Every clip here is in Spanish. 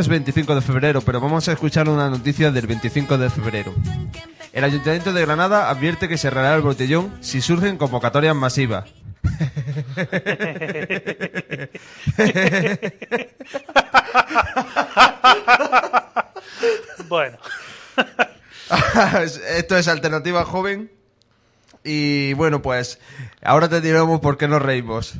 es 25 de febrero, pero vamos a escuchar una noticia del 25 de febrero. El Ayuntamiento de Granada advierte que cerrará el botellón si surgen convocatorias masivas. bueno. Esto es Alternativa Joven. Y bueno, pues ahora te diremos por qué nos reímos.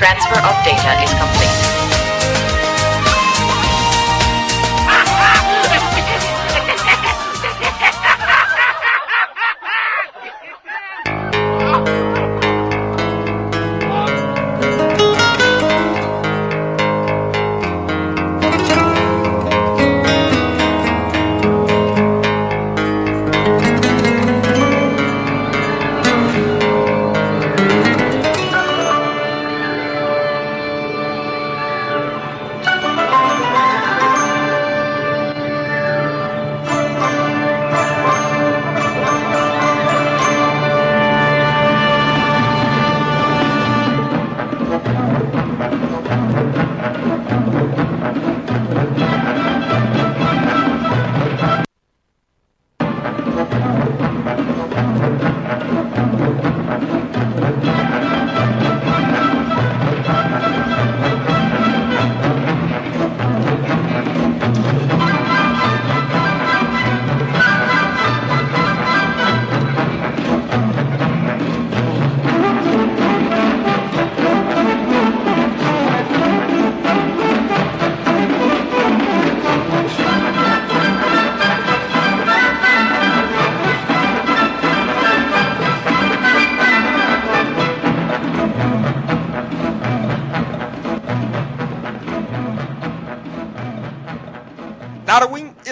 Transfer of data is complete.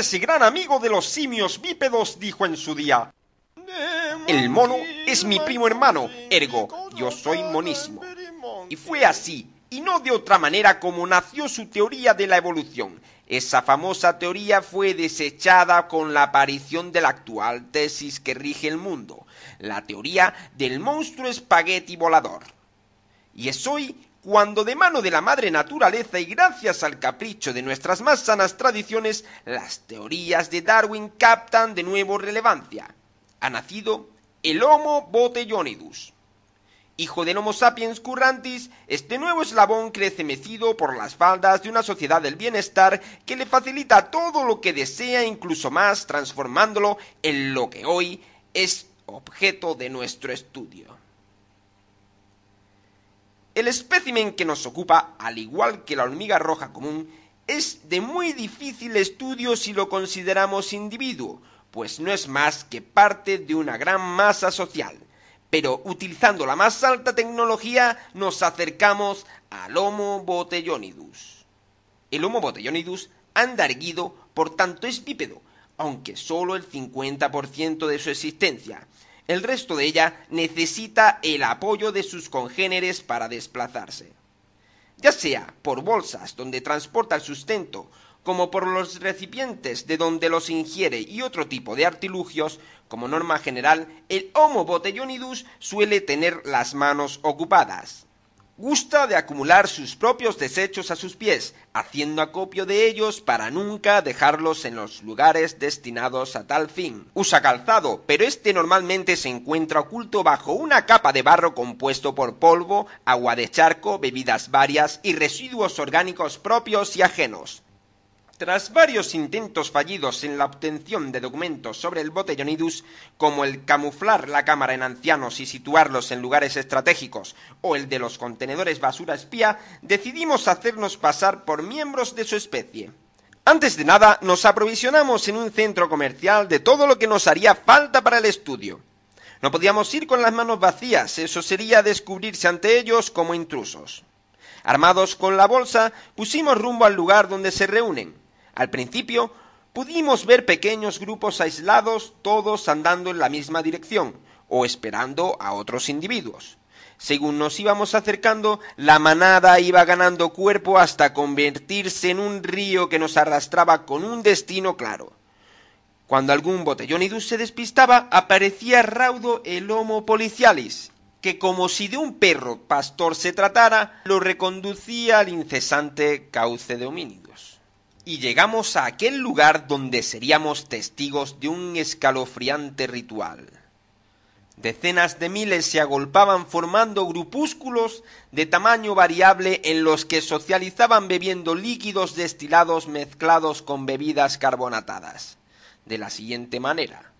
Ese gran amigo de los simios bípedos dijo en su día, el mono es mi primo hermano, ergo, yo soy monísimo. Y fue así, y no de otra manera como nació su teoría de la evolución. Esa famosa teoría fue desechada con la aparición de la actual tesis que rige el mundo, la teoría del monstruo espagueti volador. Y es hoy cuando de mano de la madre naturaleza y gracias al capricho de nuestras más sanas tradiciones, las teorías de Darwin captan de nuevo relevancia. Ha nacido el Homo botellonidus. Hijo del Homo sapiens currantis, este nuevo eslabón crece mecido por las faldas de una sociedad del bienestar que le facilita todo lo que desea, incluso más, transformándolo en lo que hoy es objeto de nuestro estudio. El espécimen que nos ocupa, al igual que la hormiga roja común, es de muy difícil estudio si lo consideramos individuo, pues no es más que parte de una gran masa social. Pero utilizando la más alta tecnología nos acercamos al Homo botellonidus. El Homo botellonidus anda erguido, por tanto es bípedo, aunque solo el 50% de su existencia. El resto de ella necesita el apoyo de sus congéneres para desplazarse. Ya sea por bolsas donde transporta el sustento, como por los recipientes de donde los ingiere y otro tipo de artilugios, como norma general, el Homo botellonidus suele tener las manos ocupadas. Gusta de acumular sus propios desechos a sus pies, haciendo acopio de ellos para nunca dejarlos en los lugares destinados a tal fin. Usa calzado, pero este normalmente se encuentra oculto bajo una capa de barro compuesto por polvo, agua de charco, bebidas varias y residuos orgánicos propios y ajenos. Tras varios intentos fallidos en la obtención de documentos sobre el botellonidus, como el camuflar la cámara en ancianos y situarlos en lugares estratégicos, o el de los contenedores basura espía, decidimos hacernos pasar por miembros de su especie. Antes de nada, nos aprovisionamos en un centro comercial de todo lo que nos haría falta para el estudio. No podíamos ir con las manos vacías, eso sería descubrirse ante ellos como intrusos. Armados con la bolsa, pusimos rumbo al lugar donde se reúnen. Al principio pudimos ver pequeños grupos aislados, todos andando en la misma dirección, o esperando a otros individuos. Según nos íbamos acercando, la manada iba ganando cuerpo hasta convertirse en un río que nos arrastraba con un destino claro. Cuando algún botellonidus se despistaba, aparecía raudo el Homo policialis, que como si de un perro pastor se tratara, lo reconducía al incesante cauce de homínidos y llegamos a aquel lugar donde seríamos testigos de un escalofriante ritual. Decenas de miles se agolpaban formando grupúsculos de tamaño variable en los que socializaban bebiendo líquidos destilados mezclados con bebidas carbonatadas. De la siguiente manera.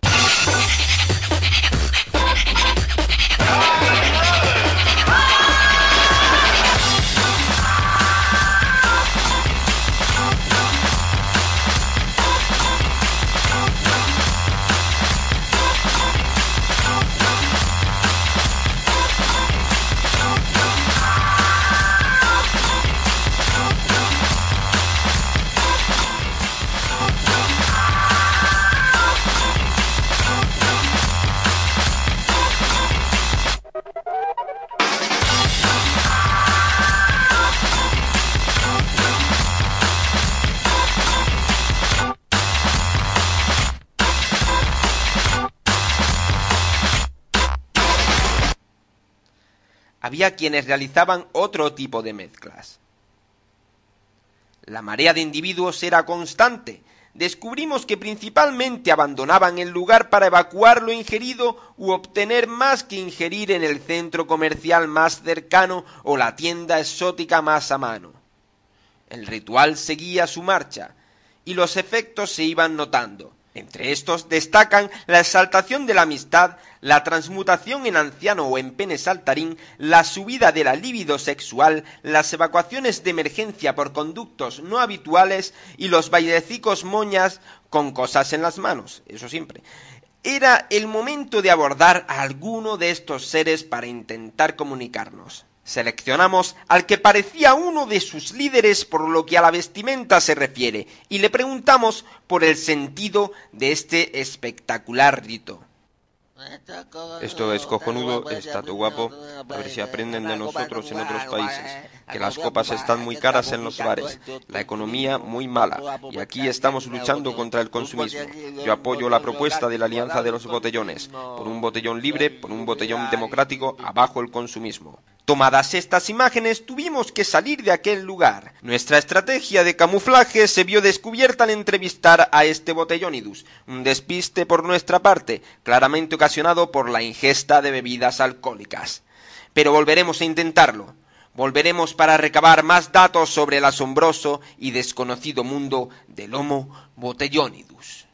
Había quienes realizaban otro tipo de mezclas. La marea de individuos era constante. Descubrimos que principalmente abandonaban el lugar para evacuar lo ingerido u obtener más que ingerir en el centro comercial más cercano o la tienda exótica más a mano. El ritual seguía su marcha y los efectos se iban notando. Entre estos destacan la exaltación de la amistad, la transmutación en anciano o en pene saltarín, la subida de la libido sexual, las evacuaciones de emergencia por conductos no habituales y los bailecicos moñas con cosas en las manos, eso siempre. Era el momento de abordar a alguno de estos seres para intentar comunicarnos. Seleccionamos al que parecía uno de sus líderes por lo que a la vestimenta se refiere y le preguntamos por el sentido de este espectacular rito. Esto es cojonudo, está todo guapo. A ver si aprenden de nosotros en otros países. Que las copas están muy caras en los bares, la economía muy mala. Y aquí estamos luchando contra el consumismo. Yo apoyo la propuesta de la Alianza de los Botellones. Por un botellón libre, por un botellón democrático, abajo el consumismo. Tomadas estas imágenes, tuvimos que salir de aquel lugar. Nuestra estrategia de camuflaje se vio descubierta al entrevistar a este botellónidus, un despiste por nuestra parte, claramente ocasionado por la ingesta de bebidas alcohólicas. Pero volveremos a intentarlo. Volveremos para recabar más datos sobre el asombroso y desconocido mundo del Homo botellónidus.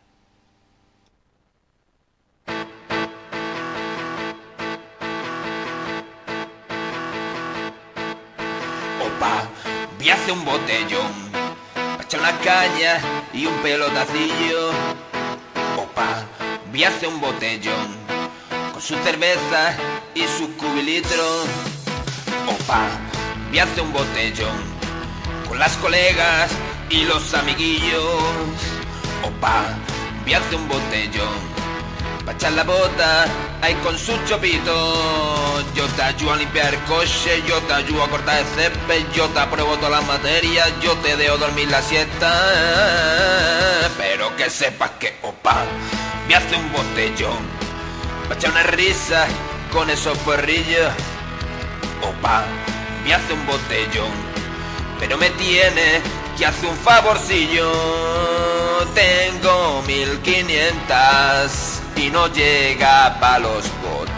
Opa, vi hace un botellón, pa' echar una caña y un pelotacillo. Opa, vi hace un botellón, con su cerveza y su cubilitro. Opa, vi hace un botellón, con las colegas y los amiguillos. Opa, vi hace un botellón, pa' echar la bota, ahí con su chopito. Yo te ayudo a limpiar el coche, yo te ayudo a cortar el césped, yo te apruebo todas las materias, yo te dejo dormir la siesta. Pero que sepas que, opa, hace un botellón, pa' echar una risa con esos perrillos. Opa, me hace un botellón, pero me tiene que hacer un favorcillo. Tengo 1500 y no llega pa' los botes.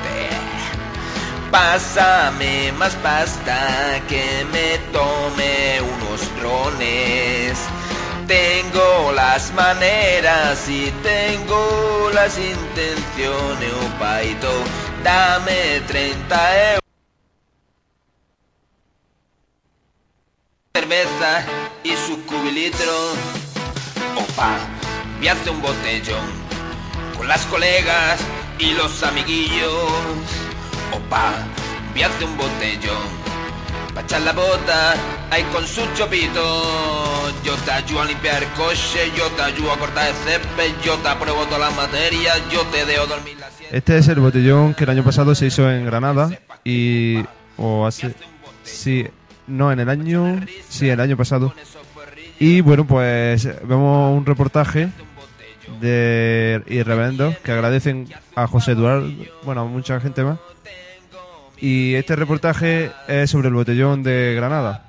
Pásame más pasta que me tome unos drones. Tengo las maneras y tengo las intenciones, opaito. Dame 30 euros. Cerveza y su cubilitro. Opa, me hace un botellón con las colegas y los amiguillos. Opa, hace un botellón pa' echar la bota ahí con su chopito. Yo te ayudo a limpiar el coche, yo te ayudo a cortar el césped, yo te apruebo todas las materias, yo te dejo dormir la siesta. Este es el botellón que el año pasado se hizo en Granada y... o hace... Sí, no, en el año... Sí, el año pasado. Y bueno, pues vemos un reportaje de Irreverendos que agradecen a José Eduardo, bueno, a mucha gente más. Y este reportaje es sobre el botellón de Granada.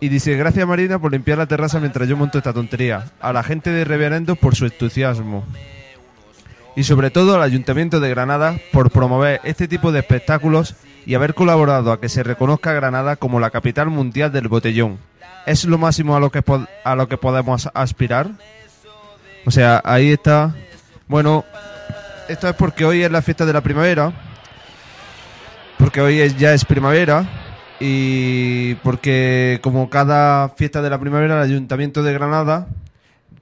Y dice, gracias Marina por limpiar la terraza mientras yo monto esta tontería. A la gente de Reverendos por su entusiasmo. Y sobre todo al Ayuntamiento de Granada por promover este tipo de espectáculos y haber colaborado a que se reconozca Granada como la capital mundial del botellón. ¿Es lo máximo a lo que, a lo que podemos aspirar? O sea, ahí está. Bueno, esto es porque hoy es la fiesta de la primavera. Porque hoy es- ya es primavera. Y porque como cada fiesta de la primavera, el Ayuntamiento de Granada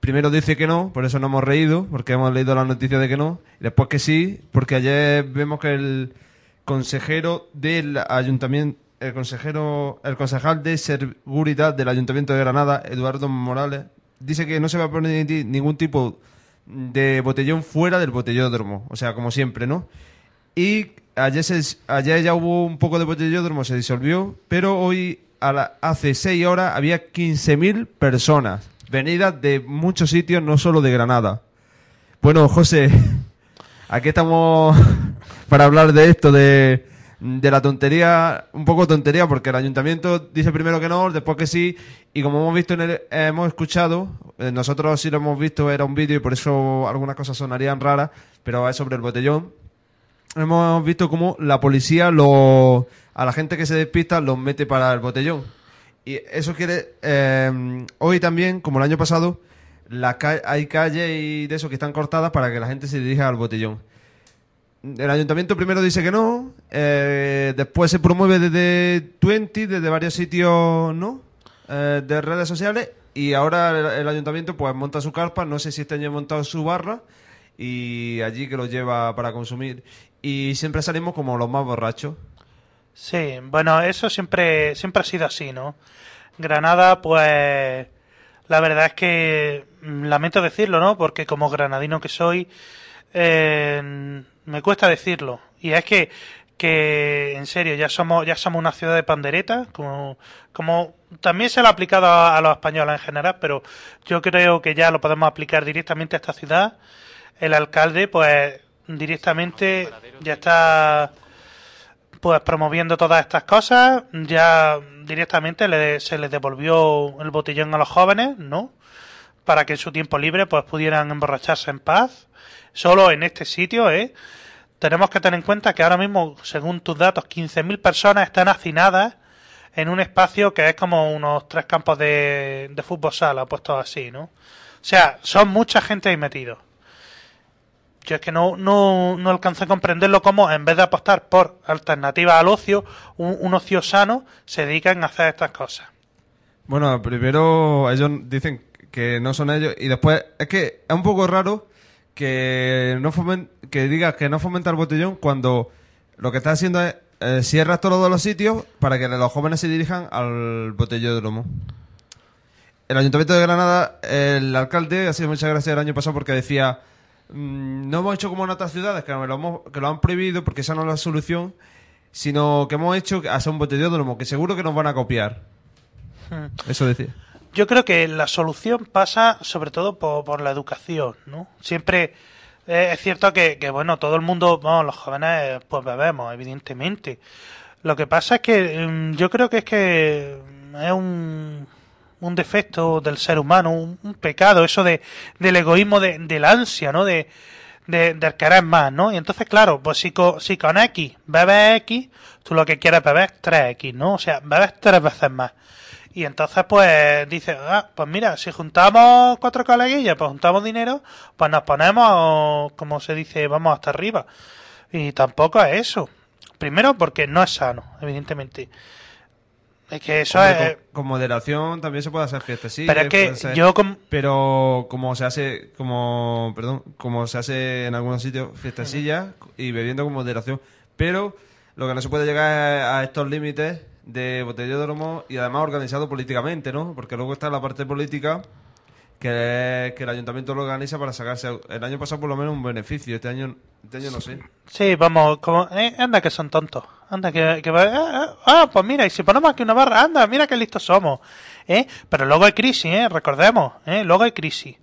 primero dice que no, por eso no hemos reído, porque hemos leído la noticia de que no. Y después que sí, porque ayer vemos que el consejero del ayuntamiento, el consejero, el concejal de seguridad del Ayuntamiento de Granada, Eduardo Morales, dice que no se va a poner ni- ningún tipo de botellón fuera del botellódromo, o sea, como siempre, ¿no? Y ayer, ya hubo un poco de botellódromo, se disolvió, pero hoy, hace seis horas, había 15.000 personas venidas de muchos sitios, no solo de Granada. Bueno, José, aquí estamos para hablar de esto, de, la tontería, un poco tontería, porque el ayuntamiento dice primero que no, después que sí, y como hemos visto, en el- hemos escuchado, eh, nosotros sí lo hemos visto, era un vídeo y por eso algunas cosas sonarían raras, pero es sobre el botellón. Hemos visto cómo la policía lo, a la gente que se despista los mete para el botellón. Y eso quiere, eh, hoy también, como el año pasado, hay calles y de eso que están cortadas para que la gente se dirija al botellón. El ayuntamiento primero dice que no, eh, después se promueve desde Twenty, desde varios sitios, ¿no? Eh, de redes sociales y ahora el, el ayuntamiento pues monta su carpa, no sé si este año montado su barra y allí que lo lleva para consumir y siempre salimos como los más borrachos. Sí, bueno, eso siempre, siempre ha sido así, ¿no? Granada, pues, la verdad es que mm, lamento decirlo, ¿no? Porque como granadino que soy, eh, me cuesta decirlo. Y es que, que en serio, ya somos, ya somos una ciudad de pandereta, como, como también se lo ha aplicado a, los españoles en general, pero yo creo que ya lo podemos aplicar directamente a esta ciudad. El alcalde, pues, directamente ya está pues promoviendo todas estas cosas, ya directamente le- se les devolvió el botellón a los jóvenes, ¿no? Para que en su tiempo libre pues pudieran emborracharse en paz. Solo en este sitio, ¿eh? Tenemos que tener en cuenta que ahora mismo, según tus datos, 15.000 personas están hacinadas en un espacio que es como unos tres campos de, de fútbol sala, puestos así, ¿no? O sea, son mucha gente ahí metidos. Yo es que no, no, no alcanzo a comprenderlo como en vez de apostar por alternativas al ocio, un, un ocio sano, se dedican a hacer estas cosas. Bueno, primero ellos dicen que no son ellos y después es que es un poco raro que no fomen- que digas que no fomenta el botellón cuando lo que está haciendo es eh, cierras todos los sitios para que los jóvenes se dirijan al botellódromo. El Ayuntamiento de Granada, el alcalde, ha sido muchas gracias el año pasado porque decía mm, no hemos hecho como en otras ciudades que lo, hemos- que lo han prohibido porque esa no es la solución, sino que hemos hecho hacer un botellódromo que seguro que nos van a copiar. Hmm. Eso decía. Yo creo que la solución pasa sobre todo por, por la educación, ¿no? Siempre eh, es cierto que, que, bueno, todo el mundo, bueno, los jóvenes, pues bebemos, evidentemente. Lo que pasa es que mm, yo creo que es que es un, un defecto del ser humano, un, un pecado, eso de, del egoísmo, de, del ansia, ¿no? De, de, del querer más, ¿no? Y entonces, claro, pues si con, si con X bebes X, tú lo que quieres beber es 3X, ¿no? O sea, bebes tres veces más. Y entonces, pues, dices, ah, pues mira, si juntamos cuatro coleguillas, pues juntamos dinero, pues nos ponemos, como se dice, vamos hasta arriba. Y tampoco es eso. Primero, porque no es sano, evidentemente. Es que eso Hombre, es... con, con moderación también se puede hacer fiestas, sí. Pero es que ser. yo com- Pero como se hace, como, perdón, como se hace en algunos sitios, fiestecillas y bebiendo con moderación. Pero lo que no se puede llegar a estos límites de botellódromo y además organizado políticamente, ¿no? Porque luego está la parte política que, que el ayuntamiento lo organiza para sacarse el año pasado por lo menos un beneficio. Este año, este año no sé. Sí, vamos, como, eh, anda que son tontos. Anda que, que va- ah, ah, ah, pues mira, y si ponemos aquí una barra, anda, mira qué listos somos. ¿eh? Pero luego hay crisis, ¿eh? Recordemos, ¿eh? Luego hay crisis.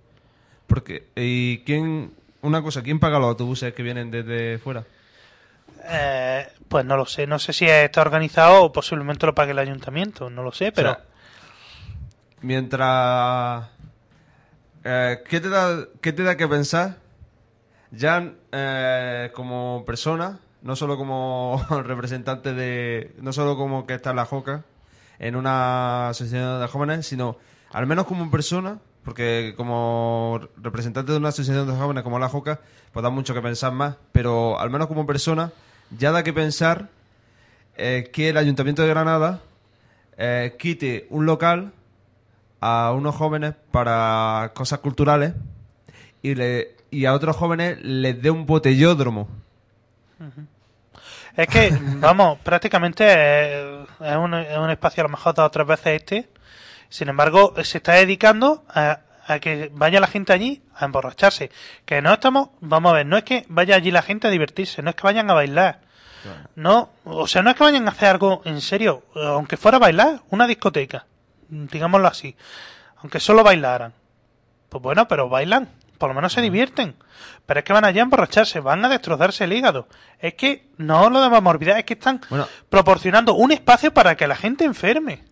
Porque, ¿y quién, una cosa, quién paga los autobuses que vienen desde fuera? Eh, pues no lo sé, no sé si está organizado o posiblemente lo pague el ayuntamiento, no lo sé, pero... Mientras... eh, ¿qué, te da, ¿Qué te da que pensar? Ya eh, como persona, no solo como representante de... No solo como que está en la JOCA, en una asociación de jóvenes, sino al menos como persona, porque como representante de una asociación de jóvenes como la JOCA, pues da mucho que pensar más, pero al menos como persona, ya da que pensar eh, que el Ayuntamiento de Granada eh, quite un local a unos jóvenes para cosas culturales y, le, y a otros jóvenes les dé un botellódromo. Es que, vamos, prácticamente es un, es un espacio a lo mejor dos o tres veces este. Sin embargo, se está dedicando a, a que vaya la gente allí a emborracharse. Que no estamos, vamos a ver, no es que vaya allí la gente a divertirse, no es que vayan a bailar. No, o sea, no es que vayan a hacer algo en serio, aunque fuera a bailar, una discoteca, digámoslo así, aunque solo bailaran. Pues bueno, pero bailan, por lo menos se divierten. Pero es que van allá a emborracharse, van a destrozarse el hígado. Es que no lo debemos olvidar, es que están Bueno. proporcionando un espacio para que la gente enferme.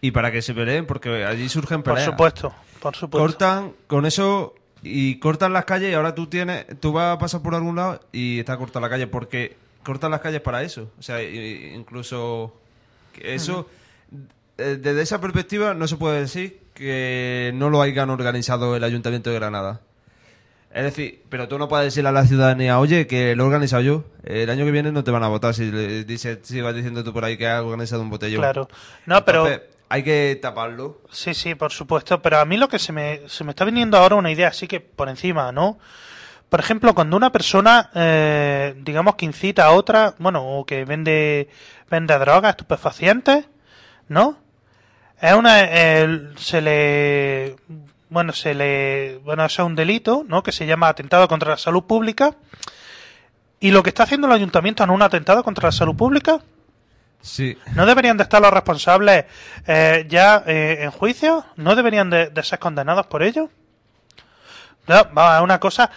Y para que se peleen, porque allí surgen Por peleas. supuesto, por supuesto. Cortan con eso y cortan las calles y ahora tú tienes, tú vas a pasar por algún lado y está corta la calle porque cortan las calles para eso. O sea, incluso que eso, eh, desde esa perspectiva no se puede decir que no lo hayan organizado el Ayuntamiento de Granada. Es decir, pero tú no puedes decirle a la ciudadanía, oye, que lo he organizado yo. El año que viene no te van a votar si le dices, sigas diciendo tú por ahí que has organizado un botellón. Claro. No, pero hay que taparlo. Sí, sí, por supuesto, pero a mí lo que se me, se me está viniendo ahora una idea así que por encima, ¿no? por ejemplo, cuando una persona, eh, digamos que incita a otra, bueno, o que vende, vende drogas, estupefacientes, ¿no? Es una, el- se le, bueno, se le, bueno, eso es un delito, ¿no? Que se llama atentado contra la salud pública. Y lo que está haciendo el ayuntamiento en un atentado contra la salud pública, Sí. ¿no deberían de estar los responsables eh, ya eh, en juicio? ¿No deberían de, de ser condenados por ello? No, vamos, es una cosa.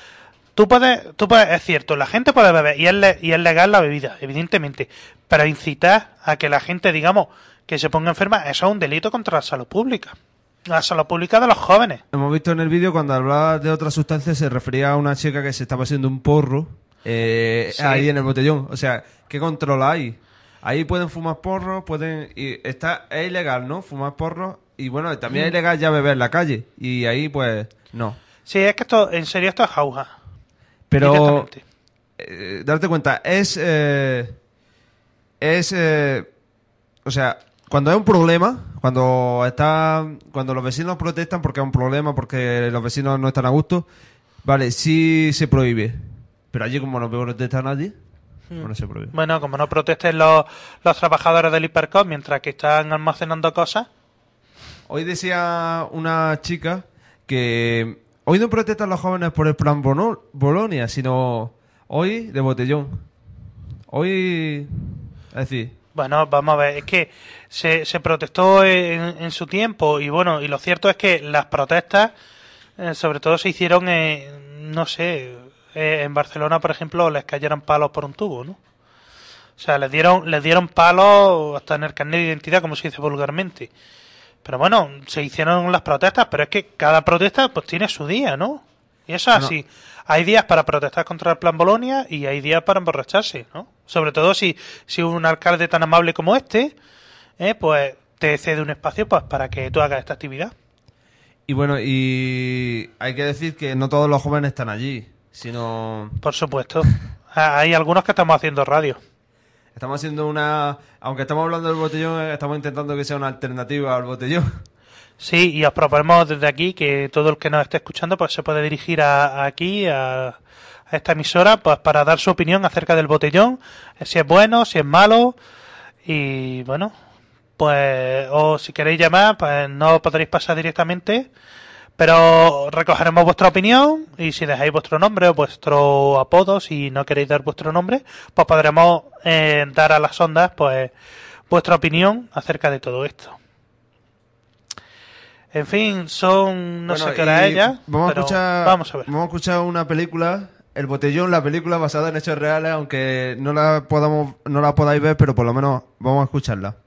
Tú puedes, tú puedes, es cierto, la gente puede beber y es, le- y es legal la bebida, evidentemente. Pero incitar a que la gente, digamos, que se ponga enferma, eso es un delito contra la salud pública. La salud pública de los jóvenes. Hemos visto en el vídeo cuando hablaba de otra sustancia se refería a una chica que se estaba haciendo un porro eh, Sí. ahí en el botellón. O sea, ¿qué control hay? Ahí pueden fumar porros, pueden... Y está, es ilegal, ¿no? Fumar porros. Y bueno, también es ilegal ya beber en la calle. Y ahí pues no. Sí, es que esto, en serio, esto es jauja. Pero eh, darte cuenta, es... eh, es... eh, o sea, cuando hay un problema, cuando está... Cuando los vecinos protestan porque hay un problema, porque los vecinos no están a gusto, vale, sí se prohíbe. Pero allí como no protesta nadie, prohíbe. Bueno, como no protesten los, los trabajadores del hipercom mientras que están almacenando cosas. Hoy decía una chica que hoy no protestan los jóvenes por el plan Bono- Bolonia, sino hoy de botellón. Hoy, es decir, Bueno, vamos a ver, es que se, se protestó en, en su tiempo y bueno, y lo cierto es que las protestas eh, sobre todo se hicieron, en, no sé, eh, en Barcelona, por ejemplo, les cayeron palos por un tubo, ¿no? O sea, les dieron, les dieron palos hasta en el carnet de identidad, como se dice vulgarmente. Pero bueno, se hicieron las protestas, pero es que cada protesta pues tiene su día, ¿no? Y eso es No. así. Hay días para protestar contra el plan Bolonia y hay días para emborracharse, ¿no? Sobre todo si, si un alcalde tan amable como este, eh, pues te cede un espacio pues para que tú hagas esta actividad. y bueno, y hay que decir que no todos los jóvenes están allí, sino Por supuesto. Ah, Hay algunos que estamos haciendo radio. estamos haciendo una, aunque estamos hablando del botellón, eh, estamos intentando que sea una alternativa al botellón. Sí, y os proponemos desde aquí que todo el que nos esté escuchando pues se puede dirigir a, a aquí, a, a esta emisora, pues para dar su opinión acerca del botellón, eh, si es bueno, si es malo, y bueno, pues, o si queréis llamar, pues no podréis pasar directamente, pero recogeremos vuestra opinión y si dejáis vuestro nombre o vuestro apodo, si no queréis dar vuestro nombre, pues podremos eh, dar a las ondas pues vuestra opinión acerca de todo esto. En fin, son no Bueno, sé qué hora es ya, Vamos a escuchar, vamos a ver. Vamos a escuchar una película, El Botellón, la película basada en hechos reales, aunque no la podamos, no la podáis ver, pero por lo menos vamos a escucharla.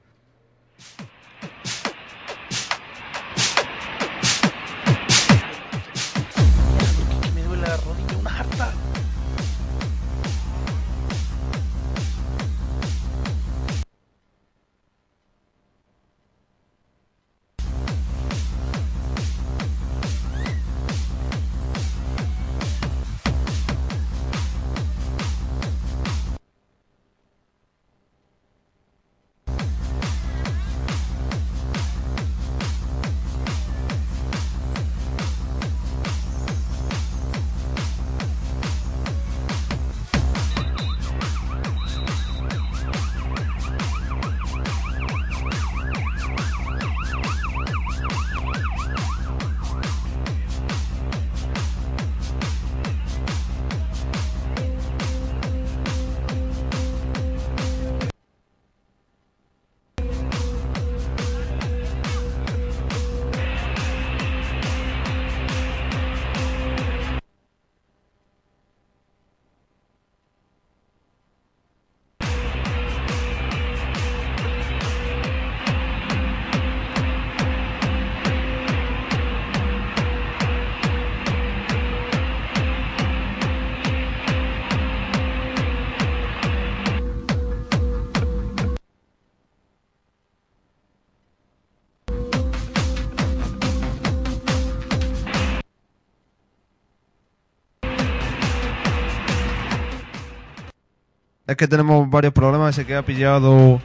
Es que tenemos varios problemas, se queda pillado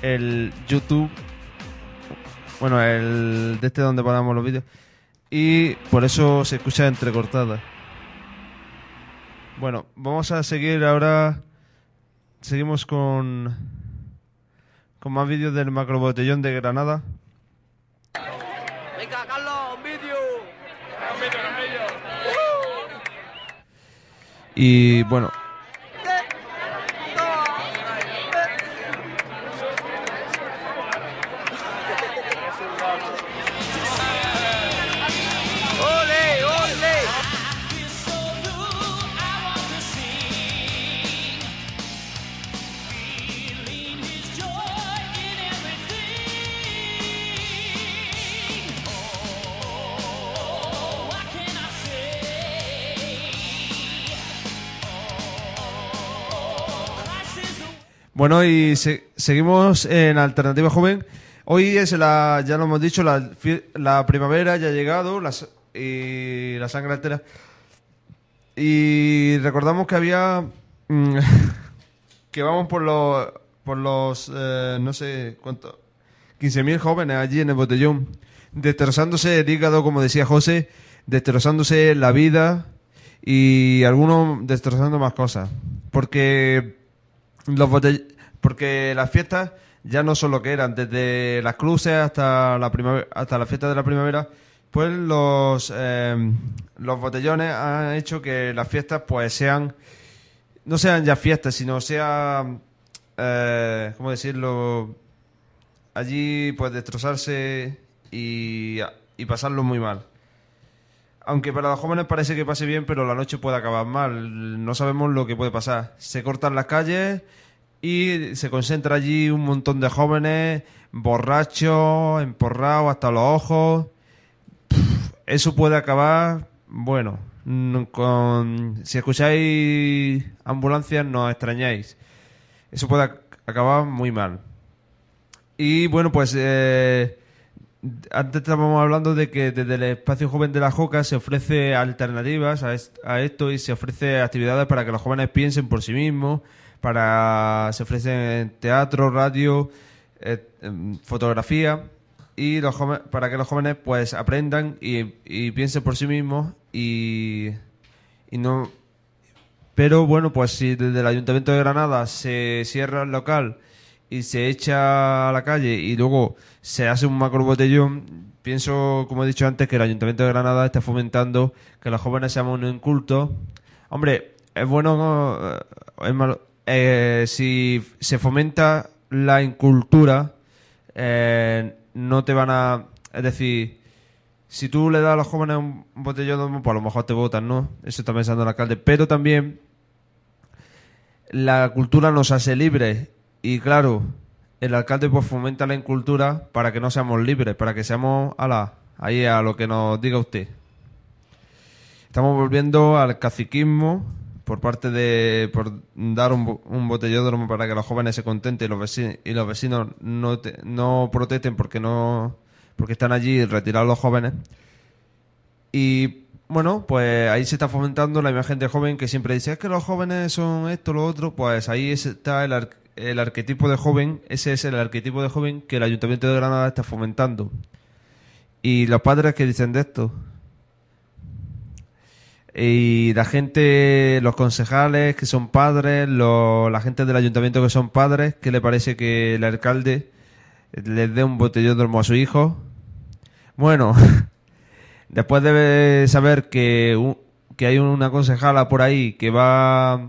el YouTube, bueno, el de este donde ponemos los vídeos, y por eso se escucha entrecortada. Bueno, vamos a seguir ahora. Seguimos con. Con más vídeos del macrobotellón de Granada. Venga, Carlos, un vídeo. Y bueno, Bueno, y se- seguimos en Alternativa Joven. Hoy es la, ya lo hemos dicho, la, primavera ya ha llegado las, y la sangre altera. Y recordamos que había. mm, que vamos por los. por los. eh, no sé cuánto. 15.000 jóvenes allí en el botellón. Destrozándose el hígado, como decía José. Destrozándose la vida. Y algunos destrozando más cosas. Porque los botell- porque las fiestas ya no son lo que eran desde las cruces hasta la hasta la fiesta de la primavera pues los eh, los botellones han hecho que las fiestas pues sean no sean ya fiestas sino sean eh, cómo decirlo allí pues destrozarse y, y pasarlo muy mal aunque para los jóvenes parece que pase bien, pero la noche puede acabar mal. No sabemos lo que puede pasar. Se cortan las calles y se concentra allí un montón de jóvenes, borrachos, emporrados hasta los ojos. Eso puede acabar, bueno, con si escucháis ambulancias no extrañáis. Eso puede ac- acabar muy mal. Y bueno, pues eh, antes estábamos hablando de que desde el espacio joven de la Joca se ofrece alternativas a, est- a esto y se ofrece actividades para que los jóvenes piensen por sí mismos, para se ofrecen teatro, radio, em, fotografía y los jóvenes, para que los jóvenes pues aprendan y, y piensen por sí mismos y, y no pero bueno, pues si desde el Ayuntamiento de Granada se cierra el local y se echa a la calle y luego se hace un macro botellón, pienso, como he dicho antes, que el Ayuntamiento de Granada está fomentando que los jóvenes seamos incultos. Hombre, es bueno, eh, es malo. Eh, si se fomenta la incultura, eh, no te van a... Es decir, si tú le das a los jóvenes un botellón, pues a lo mejor te votan, ¿no? Eso está pensando el alcalde. Pero también la cultura nos hace libres. Y claro, el alcalde pues fomenta la incultura para que no seamos libres, para que seamos a la, ahí a lo que nos diga usted. Estamos volviendo al caciquismo por parte de por dar un, un botellódromo para que los jóvenes se contenten y los vecinos, y los vecinos no, te- no protesten porque no porque están allí retirados los jóvenes. Y bueno, pues ahí se está fomentando la imagen de joven que siempre dice, es que los jóvenes son esto, lo otro. Pues ahí es- está el, el arquetipo de joven, ese es el arquetipo de joven que el Ayuntamiento de Granada está fomentando. Y los padres que dicen de esto. Y la gente, los concejales que son padres, la gente del ayuntamiento que son padres, ¿qué le parece que el alcalde les dé un botellón a su hijo? Bueno, después de saber que, que hay una concejala por ahí que va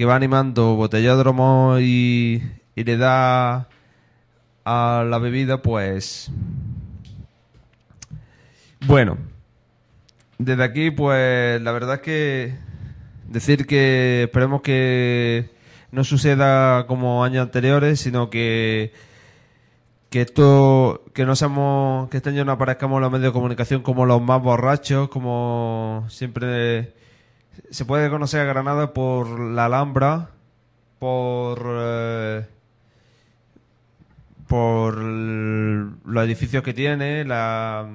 que va animando botellódromo y, y le da a la bebida, pues bueno, desde aquí, pues la verdad es que decir que esperemos que no suceda como años anteriores, sino que que esto que no seamos que este año no aparezcamos en los medios de comunicación como los más borrachos, como siempre se puede conocer a Granada por la Alhambra, por eh, por los edificios que tiene, la,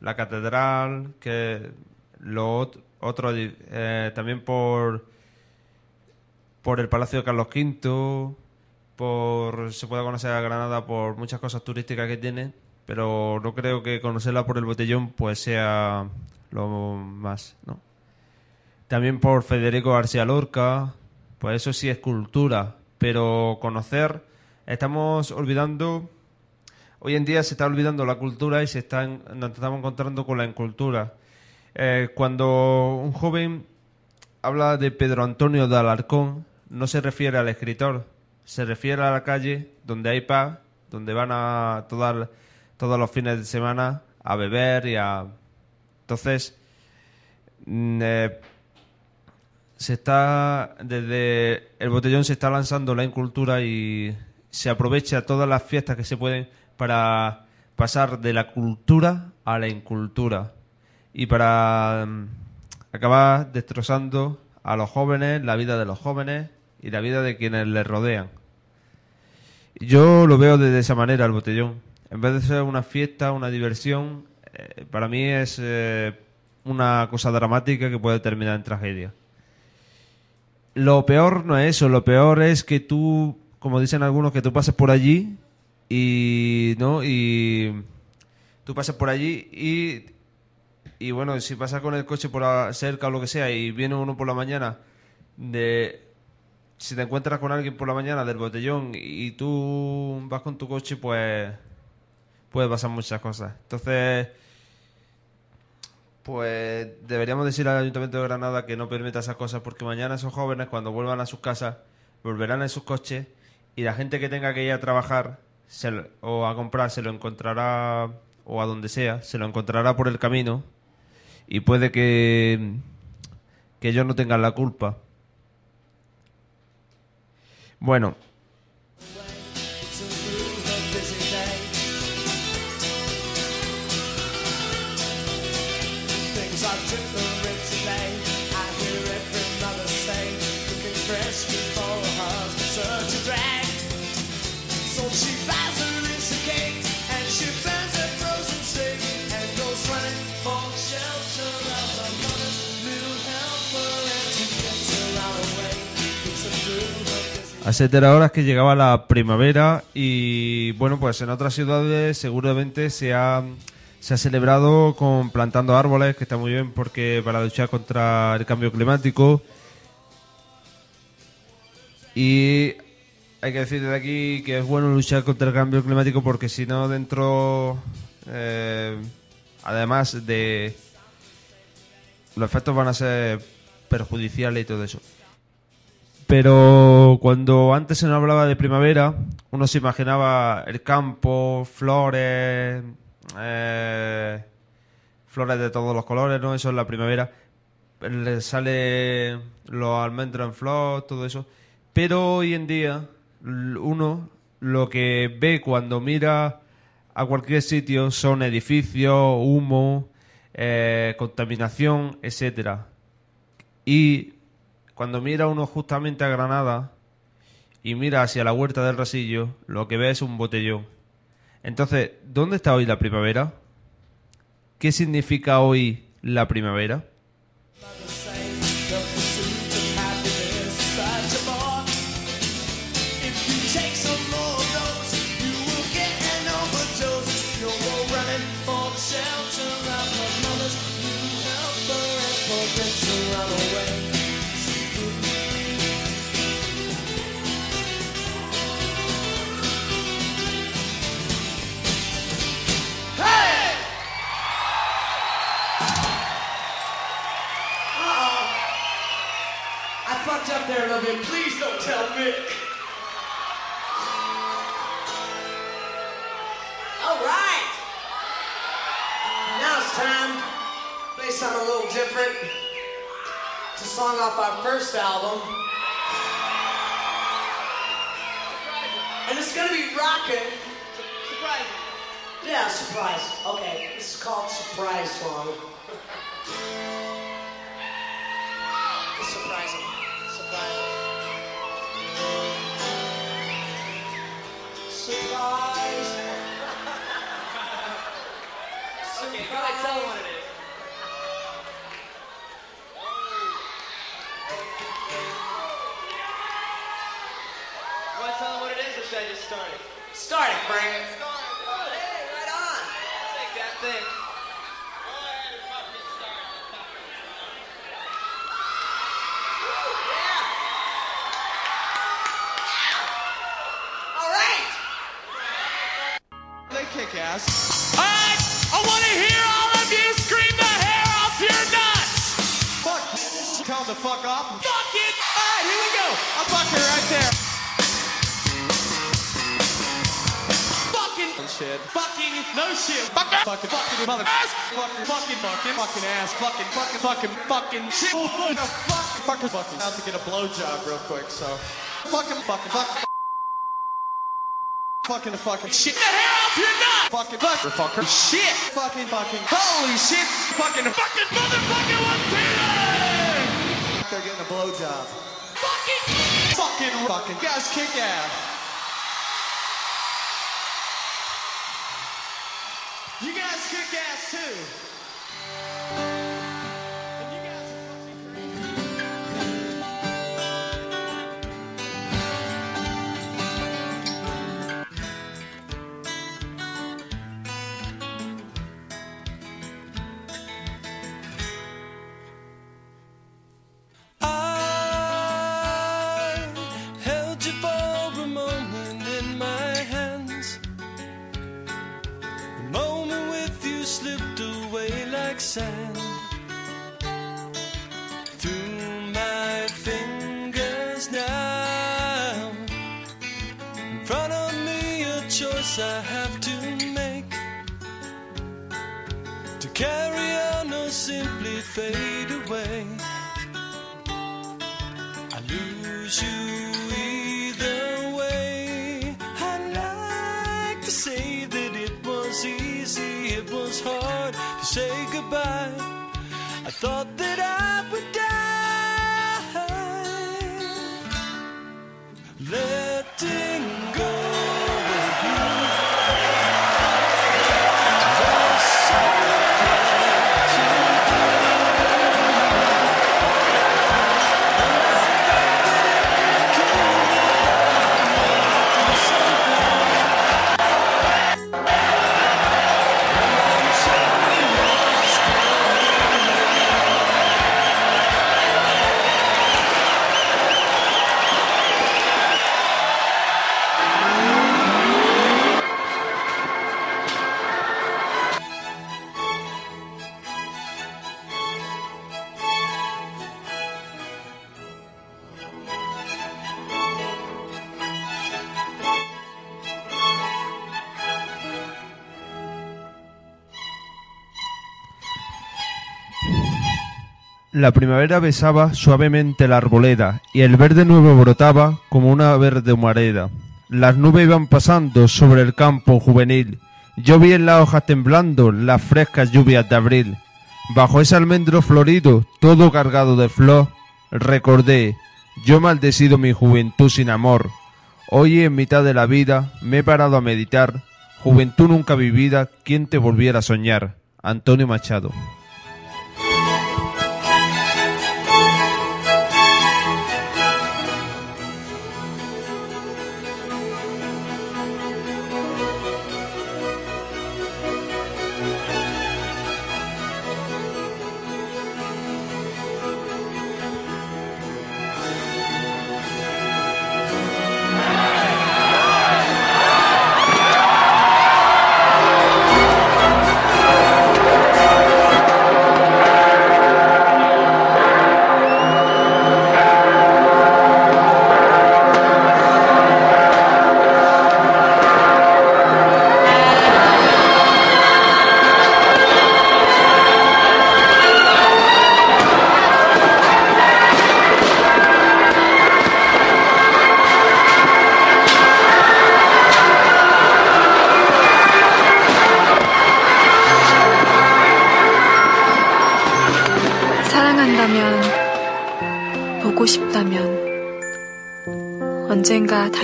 la catedral, que lo ot- otro eh, también por por el Palacio de Carlos V, por se puede conocer a Granada por muchas cosas turísticas que tiene, pero no creo que conocerla por el botellón pues sea lo más, ¿no? También por Federico García Lorca, pues eso sí es cultura, pero conocer, estamos olvidando, hoy en día se está olvidando la cultura y se están, nos estamos encontrando con la incultura. Eh, cuando un joven habla de Pedro Antonio de Alarcón, no se refiere al escritor, se refiere a la calle donde hay paz, donde van a todas, todos los fines de semana a beber y a... Entonces, mm, eh, se está desde el botellón se está lanzando la incultura y se aprovecha todas las fiestas que se pueden para pasar de la cultura a la incultura y para mm, acabar destrozando a los jóvenes, la vida de los jóvenes y la vida de quienes les rodean. Yo lo veo de esa manera el botellón. En vez de ser una fiesta, una diversión, eh, para mí es eh, una cosa dramática que puede terminar en tragedia. Lo peor no es eso, lo peor es que tú, como dicen algunos, que tú pases por allí y no y tú pasas por allí y y bueno, si pasas con el coche por cerca o lo que sea y viene uno por la mañana de si te encuentras con alguien por la mañana del botellón y tú vas con tu coche, pues puede pasar muchas cosas. Entonces, pues deberíamos decir al Ayuntamiento de Granada que no permita esas cosas porque mañana esos jóvenes cuando vuelvan a sus casas volverán en sus coches y la gente que tenga que ir a trabajar o a comprar se lo encontrará o a donde sea, se lo encontrará por el camino y puede que que ellos no tengan la culpa. Bueno, A 7 horas que llegaba la primavera y bueno, pues en otras ciudades seguramente se ha, se ha celebrado con plantando árboles, que está muy bien porque para luchar contra el cambio climático. Y hay que decir desde aquí que es bueno luchar contra el cambio climático porque si no dentro, eh, además de... Los efectos van a ser perjudiciales y todo eso. Pero cuando antes se nos hablaba de primavera, uno se imaginaba el campo, flores, eh, flores de todos los colores, ¿no? Eso es la primavera. Le sale los almendros en flor, todo eso. Pero hoy en día, uno lo que ve cuando mira a cualquier sitio son edificios, humo, eh, contaminación, etcétera. Y cuando mira uno justamente a Granada y mira hacia la huerta del Rasillo, lo que ve es un botellón. Entonces, ¿dónde está hoy la primavera? ¿Qué significa hoy la primavera? Fucked up there a little bit. Please don't tell Mick. All right. Now it's time to play something a little different. It's a song off our first album. And it's gonna be rocking. Surprising. Yeah, surprise. Okay, this is called Surprise Song. It's surprising. Surprising. Surprise. Okay, go ahead, tell them what it is. You want to tell them what it is, or should I just start it? Start it, Frank. Hey, right on. Take that thing. Ass. Alright, I want to hear all of you scream the hair off your nuts. Fuck, tell him to fuck off. Fuck it. Alright, here we go. I'll fuck her right there. Fucking shit. Fucking no shit. Fuck it. Fucking fucking mother ass. Fucking fucking fucking fucking ass. Fucking fucking fucking fucking shit. Oh, no, fuck. Fucking fucking. I have to get a blowjob real quick, so. Fucking fucking fucking. Fucking fucking shit. The hair off your nut. Fucking fucker fucker. Shit. Fucking fucking. Holy shit. Fucking fucking motherfucking one They're getting a blowjob. Fucking. Fucking fucking. Guys kick ass. You guys kick ass too. La primavera besaba suavemente la arboleda y el verde nuevo brotaba como una verde humareda. Las nubes iban pasando sobre el campo juvenil. Yo vi en las hojas temblando las frescas lluvias de abril. Bajo ese almendro florido, todo cargado de flor, recordé, yo maldecido mi juventud sin amor. Hoy en mitad de la vida me he parado a meditar, juventud nunca vivida, ¿quién te volviera a soñar? Antonio Machado.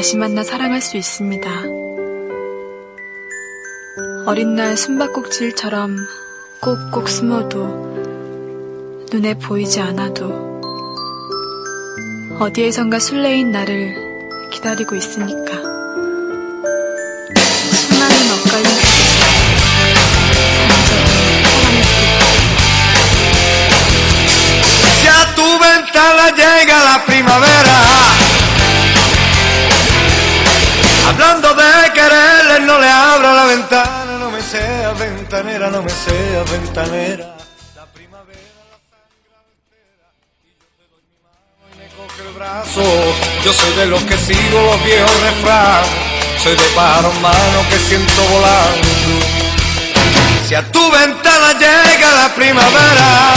다시 만나 사랑할 수 있습니다. 어린 날 숨바꼭질처럼 꼭꼭 숨어도 눈에 보이지 않아도 어디에선가 술래인 나를 기다리고 있으니까 Si a tu ventana llega la primavera, hablando de quererle no le abra la ventana, no me ventanera, no me seas ventanera. La primavera, la sangra entera, y yo te doy mi mano y me coge el brazo. Yo soy de los que sigo los viejos refrán, soy de pájaro mano que siento volando. Si a tu ventana llega la primavera,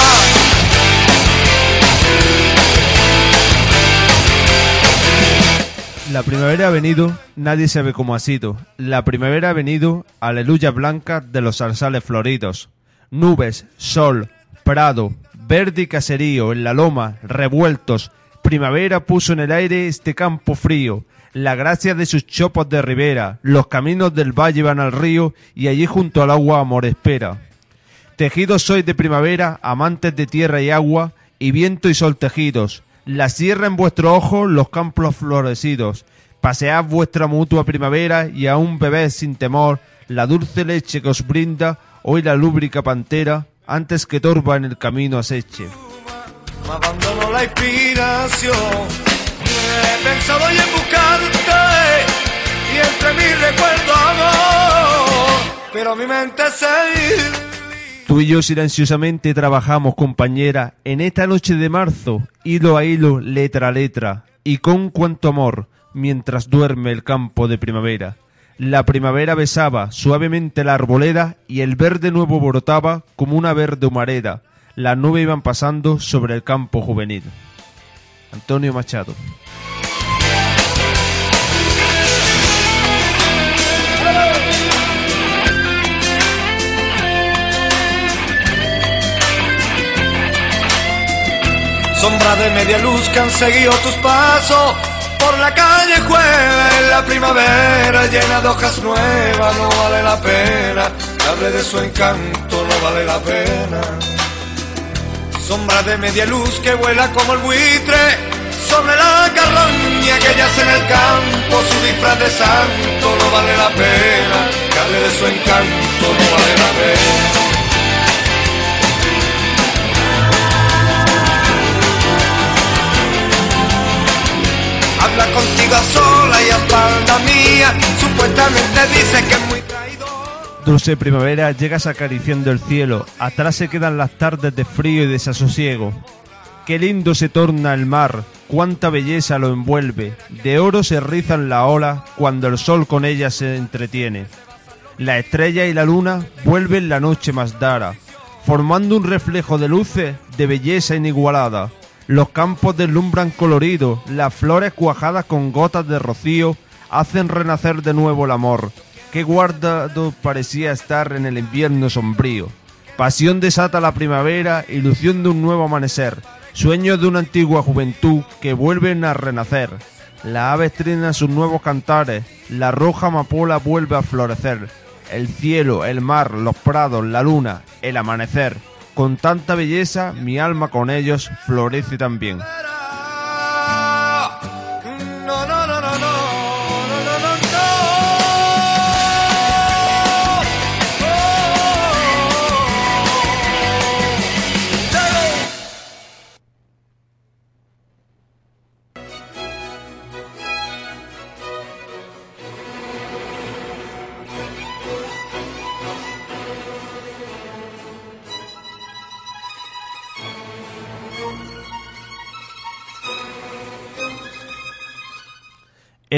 La primavera ha venido, nadie sabe cómo ha sido. La primavera ha venido, aleluya blanca de los zarzales floridos. Nubes, sol, prado, verde y caserío en la loma, revueltos. Primavera puso en el aire este campo frío. La gracia de sus chopos de ribera, los caminos del valle van al río y allí junto al agua amor espera. Tejidos sois de primavera, amantes de tierra y agua, y viento y sol tejidos. La sierra en vuestro ojo, los campos florecidos. Pasead vuestra mutua primavera y aún bebed sin temor la dulce leche que os brinda hoy la lúbrica pantera, antes que torba en el camino aceche. me abandono la inspiración. He pensado y en buscarte, y entre mi recuerdo amor, pero mi mente se Tú y yo silenciosamente trabajamos, compañera, en esta noche de marzo, hilo a hilo, letra a letra, y con cuanto amor, mientras duerme el campo de primavera. La primavera besaba suavemente la arboleda y el verde nuevo brotaba como una verde humareda. Las nubes iban pasando sobre el campo juvenil. Antonio Machado. Sombra de media luz que han seguido tus pasos por la calle juega en la primavera llena de hojas nuevas, no vale la pena. Hable de su encanto, no vale la pena. Sombra de media luz que vuela como el buitre sobre la carroña que yace en el campo, su disfraz de santo, no vale la pena. Que hable de su encanto, no vale la pena. Habla contigo sola y a espalda mía. Supuestamente dice que es muy traidor. Dulce primavera, llegas acariciando el cielo. Atrás se quedan las tardes de frío y desasosiego. Qué lindo se torna el mar, cuánta belleza lo envuelve. De oro se rizan la ola cuando el sol con ella se entretiene. La estrella y la luna vuelven la noche más dara, formando un reflejo de luces de belleza inigualada. Los campos deslumbran coloridos, las flores cuajadas con gotas de rocío hacen renacer de nuevo el amor, que guardado parecía estar en el invierno sombrío. Pasión desata la primavera, ilusión de un nuevo amanecer, sueños de una antigua juventud que vuelven a renacer. La ave estrena sus nuevos cantares, la roja amapola vuelve a florecer. El cielo, el mar, los prados, la luna, el amanecer. Con tanta belleza, mi alma con ellos florece también.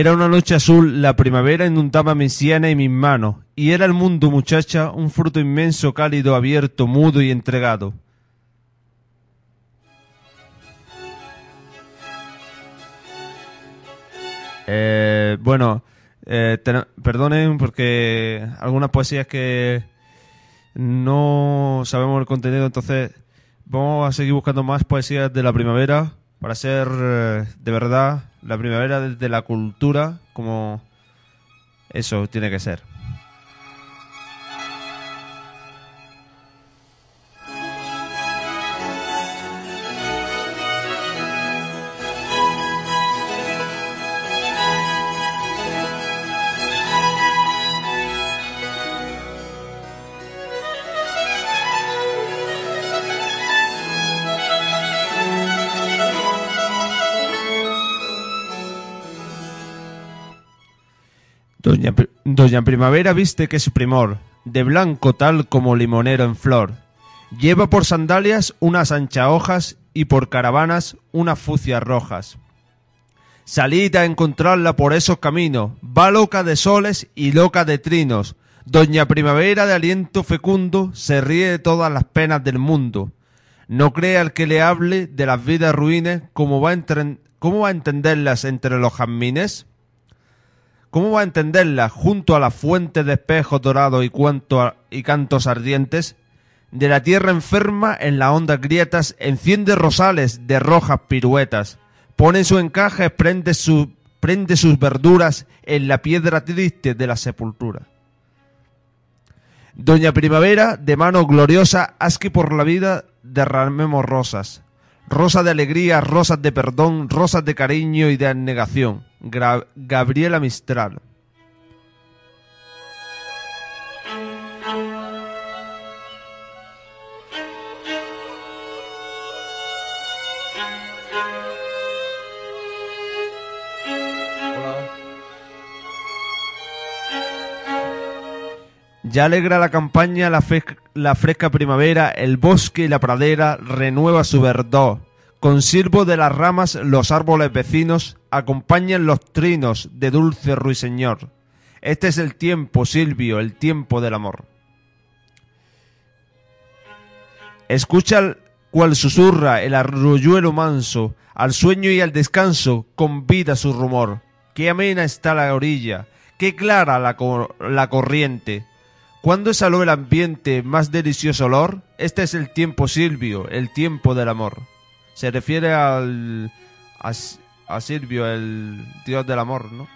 Era una noche azul, la primavera inundaba mi siena y mis manos, y era el mundo, muchacha, un fruto inmenso, cálido, abierto, mudo y entregado. Eh, bueno, eh, perdonen porque algunas poesías que no sabemos el contenido, entonces vamos a seguir buscando más poesías de la primavera para ser eh, de verdad la primavera desde la cultura como eso tiene que ser. Doña, Pri- Doña Primavera viste que es primor, de blanco tal como limonero en flor. Lleva por sandalias unas anchahojas y por caravanas unas fucias rojas. Salid a encontrarla por esos caminos, va loca de soles y loca de trinos. Doña Primavera de aliento fecundo se ríe de todas las penas del mundo. No crea el que le hable de las vidas ruines, ¿cómo va a, cómo va a entenderlas entre los jazmines? ¿Cómo va a entenderlas junto a las fuentes de espejos dorados y, cuanto y cantos ardientes? De la tierra enferma en las hondas grietas enciende rosales de rojas piruetas. Pone su encaje, prende, su, prende sus verduras en la piedra triste de la sepultura. Doña Primavera, de mano gloriosa, haz que por la vida derramemos rosas. Rosas de alegría, rosas de perdón, rosas de cariño y de abnegación. Gabriela Mistral. Ya alegra la campaña la, la fresca primavera, el bosque y la pradera renueva su verdor. Con silbo de las ramas los árboles vecinos acompañan los trinos de dulce ruiseñor. Este es el tiempo, Silvio, el tiempo del amor. Escucha cual susurra el arroyuelo manso, al sueño y al descanso convida su rumor. Qué amena está la orilla, qué clara la, co- la corriente. ¿Cuándo exhaló el ambiente más delicioso olor? Este es el tiempo Silvio, el tiempo del amor. Se refiere al a, Silvio, el dios del amor, ¿no?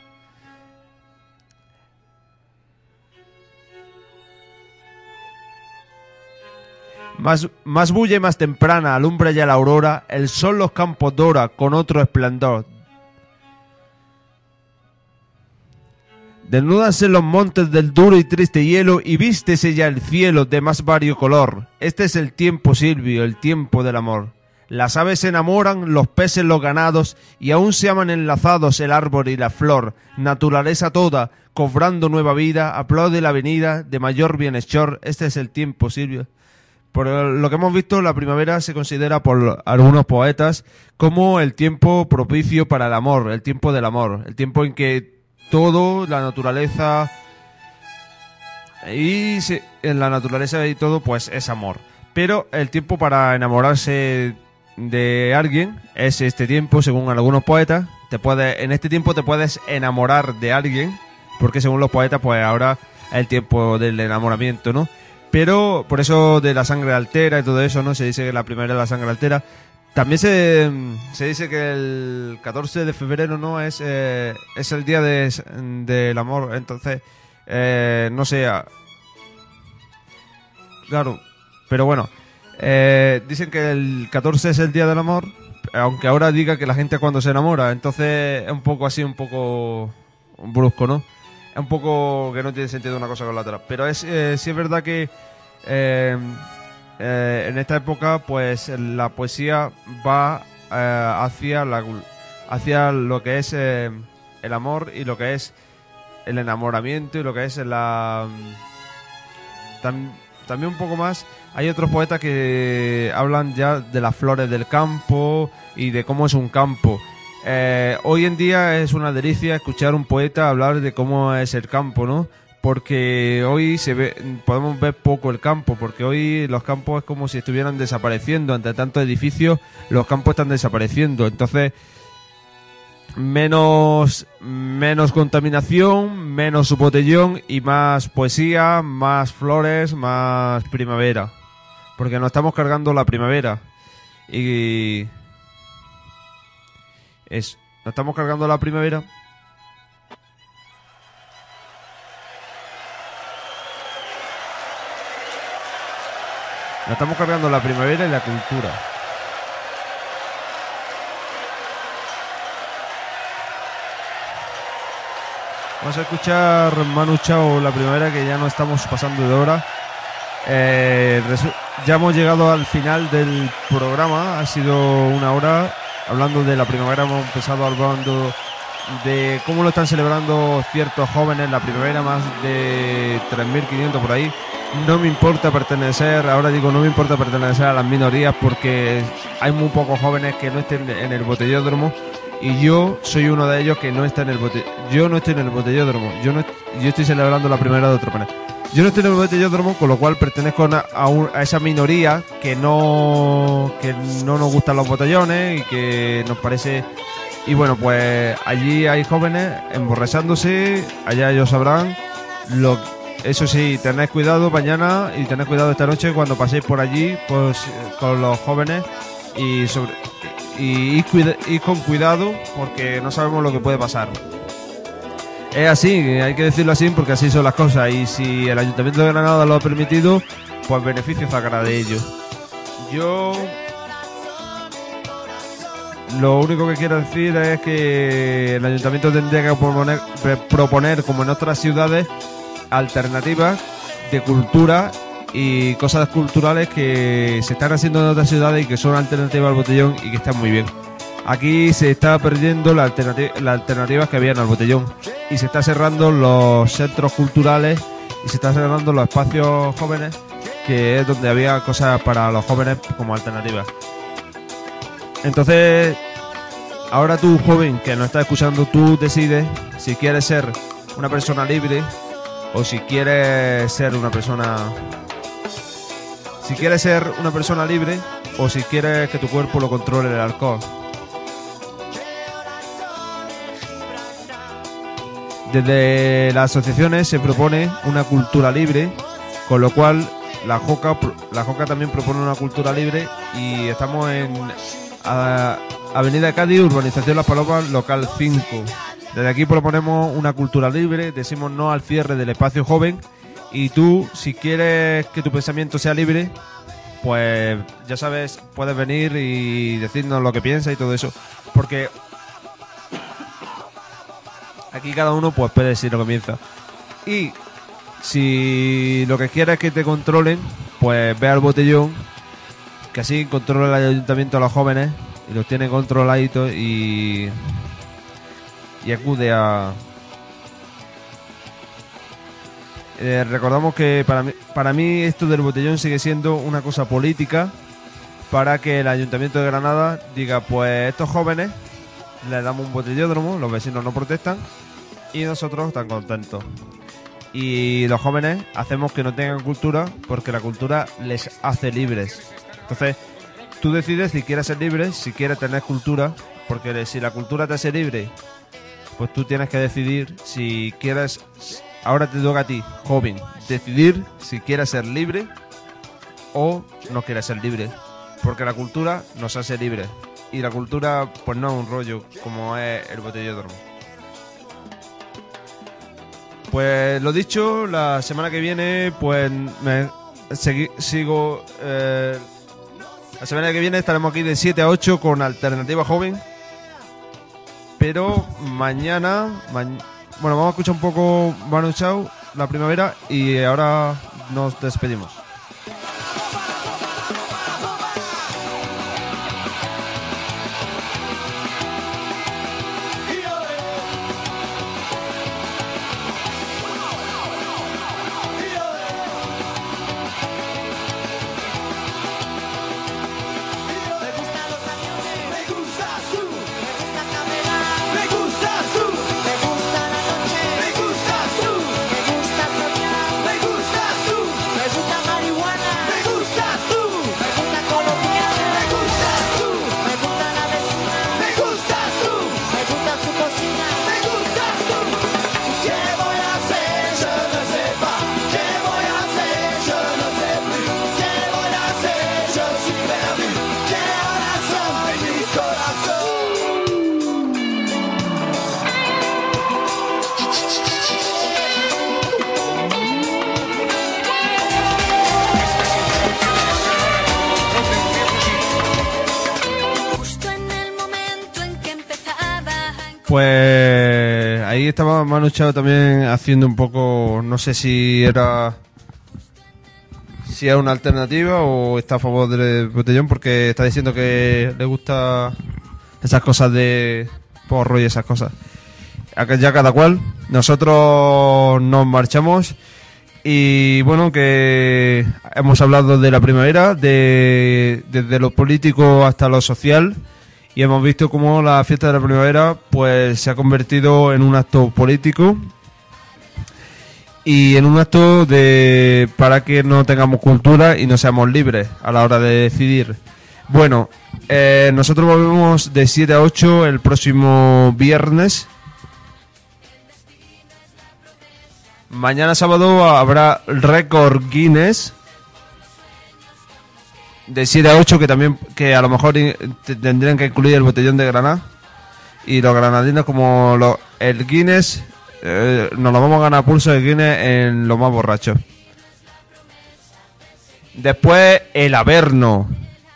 Más, más bulle más temprana, alumbra ya la aurora, el sol los campos dora con otro esplendor. Desnúdanse los montes del duro y triste hielo y vístese ya el cielo de más vario color. Este es el tiempo, Silvio, el tiempo del amor. Las aves se enamoran, los peces los ganados, y aún se aman enlazados el árbol y la flor. Naturaleza toda, cobrando nueva vida, aplaude la venida de mayor bienhechor. Este es el tiempo, Silvio. Por lo que hemos visto, la primavera se considera por algunos poetas como el tiempo propicio para el amor, el tiempo del amor, el tiempo en que todo, la naturaleza y en la naturaleza y todo, pues es amor. Pero el tiempo para enamorarse de alguien es este tiempo, según algunos poetas. Te puede, en este tiempo te puedes enamorar de alguien, porque según los poetas, pues ahora es el tiempo del enamoramiento, ¿no? Pero por eso de la sangre altera y todo eso, ¿no? Se dice que la primera de la sangre altera. También se, se dice que el 14 de febrero, ¿no? Es, eh, es el día de- del amor. Entonces, eh, no sé. a- Claro, pero bueno. Eh, dicen que el 14 es el día del amor, aunque ahora diga que la gente cuando se enamora. Entonces es un poco así, un poco brusco, ¿no? Es un poco que no tiene sentido una cosa con la otra. Pero es eh, sí es verdad que eh, eh, en esta época, pues la poesía va eh, hacia la hacia lo que es el amor y lo que es el enamoramiento y lo que es la tam- también un poco más hay otros poetas que hablan ya de las flores del campo y de cómo es un campo. Eh, hoy en día es una delicia escuchar un poeta hablar de cómo es el campo no porque hoy se ve podemos ver poco el campo porque hoy los campos es como si estuvieran desapareciendo. Ante tantos edificios los campos están desapareciendo. Entonces menos menos contaminación, menos botellón y más poesía, más flores, más primavera. Porque nos estamos cargando la primavera. Y es nos estamos cargando la primavera. Nos estamos cargando la primavera y la cultura. Vamos a escuchar Manu Chao la primavera que ya no estamos pasando de hora. Eh, ya hemos llegado al final del programa. Ha sido una hora hablando de la primavera. Hemos empezado hablando de cómo lo están celebrando ciertos jóvenes la primavera, más de 3.500 por ahí. No me importa pertenecer, ahora digo, no me importa pertenecer a las minorías porque hay muy pocos jóvenes que no estén en el botellódromo y yo soy uno de ellos que no está en el bote yo no estoy en el botellódromo. Yo no yo estoy celebrando la primera de otro panel. Yo no estoy en el botellódromo con lo cual pertenezco a, a un- a esa minoría que no que no nos gustan los botellones y que nos parece y bueno pues allí hay jóvenes emborrachándose allá ellos sabrán lo eso sí tened cuidado mañana y tened cuidado esta noche cuando paséis por allí pues con los jóvenes y sobre y ir, con cuidado porque no sabemos lo que puede pasar. Es así, hay que decirlo así porque así son las cosas y si el Ayuntamiento de Granada lo ha permitido, pues beneficio sacará de ello. Yo lo único que quiero decir es que el Ayuntamiento tendría que proponer como en otras ciudades, alternativas de cultura y cosas culturales que se están haciendo en otras ciudades y que son alternativas al botellón y que están muy bien. Aquí se está perdiendo las alternativas que habían al botellón y se está cerrando los centros culturales y se está cerrando los espacios jóvenes que es donde había cosas para los jóvenes como alternativas. Entonces, ahora tú, joven, que nos está escuchando, tú decides si quieres ser una persona libre o si quieres ser una persona si quieres ser una persona libre o si quieres que tu cuerpo lo controle el alcohol. Desde las asociaciones se propone una cultura libre, con lo cual la JOCA, la JOCA también propone una cultura libre y estamos en Avenida Cádiz, Urbanización Las Palomas, local 5. Desde aquí proponemos una cultura libre, decimos no al cierre del espacio joven y tú, si quieres que tu pensamiento sea libre, pues ya sabes, puedes venir y decirnos lo que piensas y todo eso. Porque aquí cada uno pues puede decir lo que piensa. Y si lo que quieres es que te controlen, pues ve al botellón, que así controla el ayuntamiento a los jóvenes y los tiene controladitos y, y acude a, Eh, recordamos que para mí, para mí esto del botellón sigue siendo una cosa política para que el Ayuntamiento de Granada diga, pues estos jóvenes les damos un botellódromo, los vecinos no protestan y nosotros tan contentos. Y los jóvenes hacemos que no tengan cultura porque la cultura les hace libres. Entonces, tú decides si quieres ser libre, si quieres tener cultura, porque si la cultura te hace libre, pues tú tienes que decidir si quieres ahora te toca a ti, joven, decidir si quieres ser libre o no quieres ser libre. Porque la cultura nos hace libres. Y la cultura, pues no es un rollo como es el botellódromo. Pues lo dicho, la semana que viene, pues sigo. eh, la semana que viene estaremos aquí de 7 a 8 con Alternativa Joven. Pero mañana. ma- bueno, vamos a escuchar un poco Manu Chao, la primavera, y ahora nos despedimos. Manu Chao también haciendo un poco, no sé si era si es una alternativa o está a favor del botellón porque está diciendo que le gusta esas cosas de porro y esas cosas. ya cada cual. Nosotros nos marchamos y bueno, que hemos hablado de la primavera, de, desde lo político hasta lo social y hemos visto cómo la fiesta de la primavera pues se ha convertido en un acto político y en un acto de para que no tengamos cultura y no seamos libres a la hora de decidir. Bueno, eh, nosotros volvemos de 7 a 8 el próximo viernes. Mañana sábado habrá récord Guinness de 7 a 8 que también que a lo mejor tendrían que incluir el botellón de Granada y los granadinos como lo- el Guinness eh, nos lo vamos a ganar pulso de Guinness en lo más borracho. Después el Averno,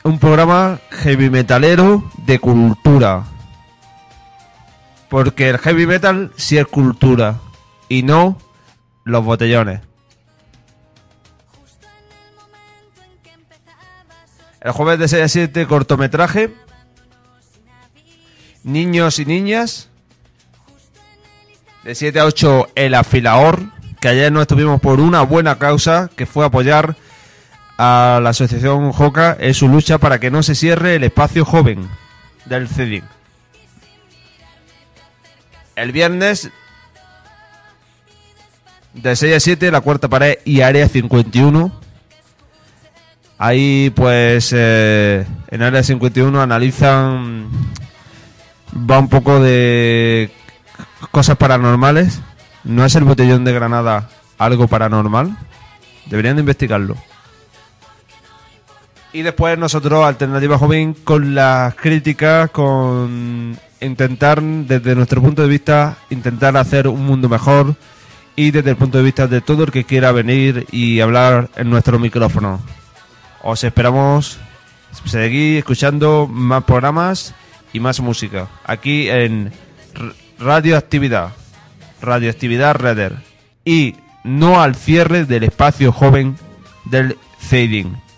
un programa heavy metalero de cultura. Porque el heavy metal sí es cultura y no los botellones. El jueves de 6 a 7 cortometraje. Niños y niñas. De 7 a 8 El Afilaor. Que ayer no estuvimos por una buena causa. Que fue apoyar a la asociación JOCA en su lucha para que no se cierre el espacio joven del CEDIC. El viernes de 6 a 7 la cuarta pared y área 51. Ahí pues eh, en área 51 analizan va un poco de cosas paranormales. ¿No es el botellón de Granada algo paranormal? Deberían de investigarlo. Y después nosotros, Alternativa Joven, con las críticas, con intentar, desde nuestro punto de vista, intentar hacer un mundo mejor y desde el punto de vista de todo el que quiera venir y hablar en nuestro micrófono. Os esperamos seguir escuchando más programas y más música aquí en Radioactividad, Radioactividad Redder y no al cierre del espacio joven del Fading.